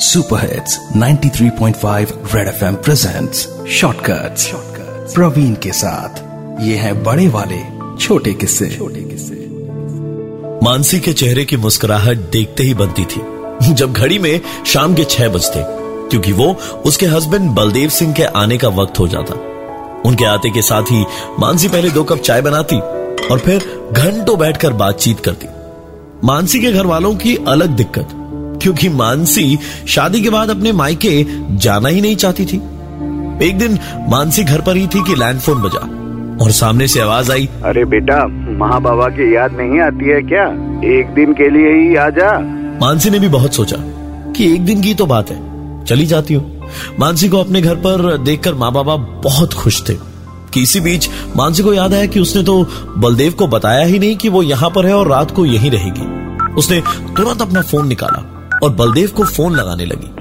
Super hits 93.5 Red FM presents shortcuts Praveen के साथ। ये है बड़े वाले छोटे किस्से। छोटे किस्से। मानसी के चेहरे की मुस्कुराहट देखते ही बनती थी। जब घड़ी में शाम के छह बजते क्योंकि वो उसके हस्बैंड बलदेव सिंह के आने का वक्त हो जाता। उनके आते के साथ ही मानसी पहले दो कप चाय बनाती और फिर घंटों बैठकर बातचीत करती। मानसी के घर वालों की अलग दिक्कत। क्योंकि मानसी शादी के बाद अपने मायके जाना ही नहीं चाहती थी। एक दिन मानसी घर पर ही थी कि लैंडफोन बजा और सामने से आवाज़ आई अरे बेटा माँ बाबा की याद नहीं आती है क्या? एक दिन के लिए ही आ जा। मानसी ने भी बहुत सोचा कि एक दिन की तो बात है चली जाती हूँ। मानसी को अपने घर पर देखकर माँ बाबा बहुत खुश थे कि इसी बीच मानसी को याद आया कि उसने तो बलदेव को बताया ही नहीं कि वो यहाँ पर है और रात को यहीं रहेगी। उसने तुरंत अपना फ़ोन निकाला और बलदेव को फ़ोन लगाने लगी।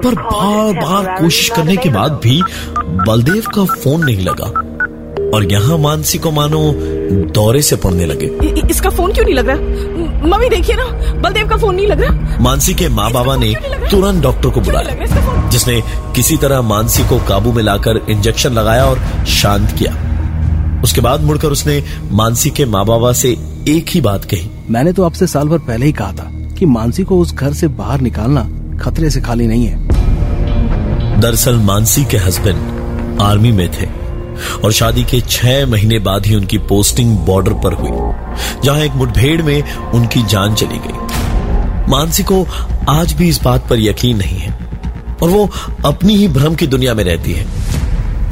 पर बार बार कोशिश करने के बाद भी बलदेव का फ़ोन नहीं लगा। और यहाँ मानसी को मानो दौरे से पड़ने लगे। इ- इसका फ़ोन क्यों नहीं लग रहा? मम्मी देखिए ना बलदेव का फ़ोन नहीं लग रहा। मानसी के माँ बाबा ने तुरंत डॉक्टर को बुलाया जिसने किसी तरह मानसी को काबू में लाकर इंजेक्शन लगाया और शांत किया। उसके बाद मुड़कर उसने मानसी के माँ बाबा से एक ही बात कही। मैंने तो आपसे साल भर पहले ही कहा था कि मानसी को उस घर से बाहर निकालना खतरे से खाली नहीं है। दरअसल मानसी के हस्बैंड आर्मी में थे और शादी के छह महीने बाद ही उनकी पोस्टिंग बॉर्डर पर हुई, जहाँ एक मुठभेड़ में उनकी जान चली गई। मानसी को आज भी इस बात पर यकीन नहीं है और वो अपनी ही भ्रम की दुनिया में रहती है,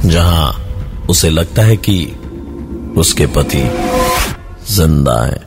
जहाँ उसे लगता है कि उसके पति ज़िंदा है।